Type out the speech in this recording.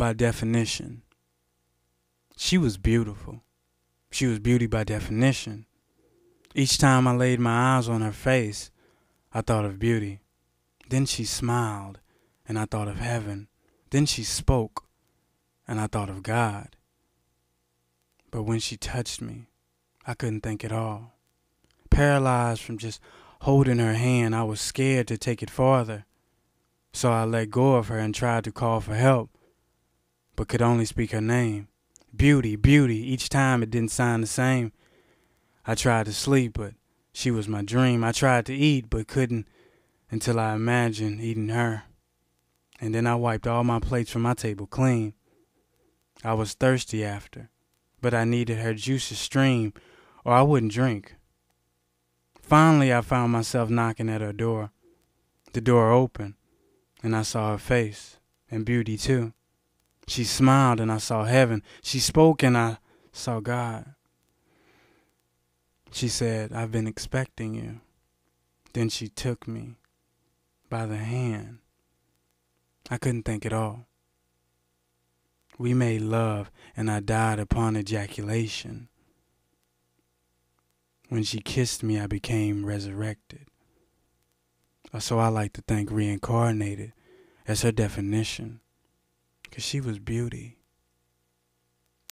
by definition. She was beautiful. She was beauty by definition. Each time I laid my eyes on her face, I thought of beauty. Then she smiled, and I thought of heaven. Then she spoke, and I thought of God. But when she touched me, I couldn't think at all. Paralyzed from just holding her hand, I was scared to take it farther. So I let go of her and tried to call for help, but could only speak her name. Beauty, beauty. Each time it didn't sound the same. I tried to sleep, but she was my dream. I tried to eat, but couldn't until I imagined eating her. And then I wiped all my plates from my table clean. I was thirsty after, but I needed her juices stream or I wouldn't drink. Finally, I found myself knocking at her door. The door opened, and I saw her face, and beauty too. She smiled, and I saw heaven. She spoke, and I saw God. She said, I've been expecting you. Then she took me by the hand. I couldn't think at all. We made love, and I died upon ejaculation. When she kissed me, I became resurrected. Uh, so I like to think reincarnated as her definition, because she was beauty.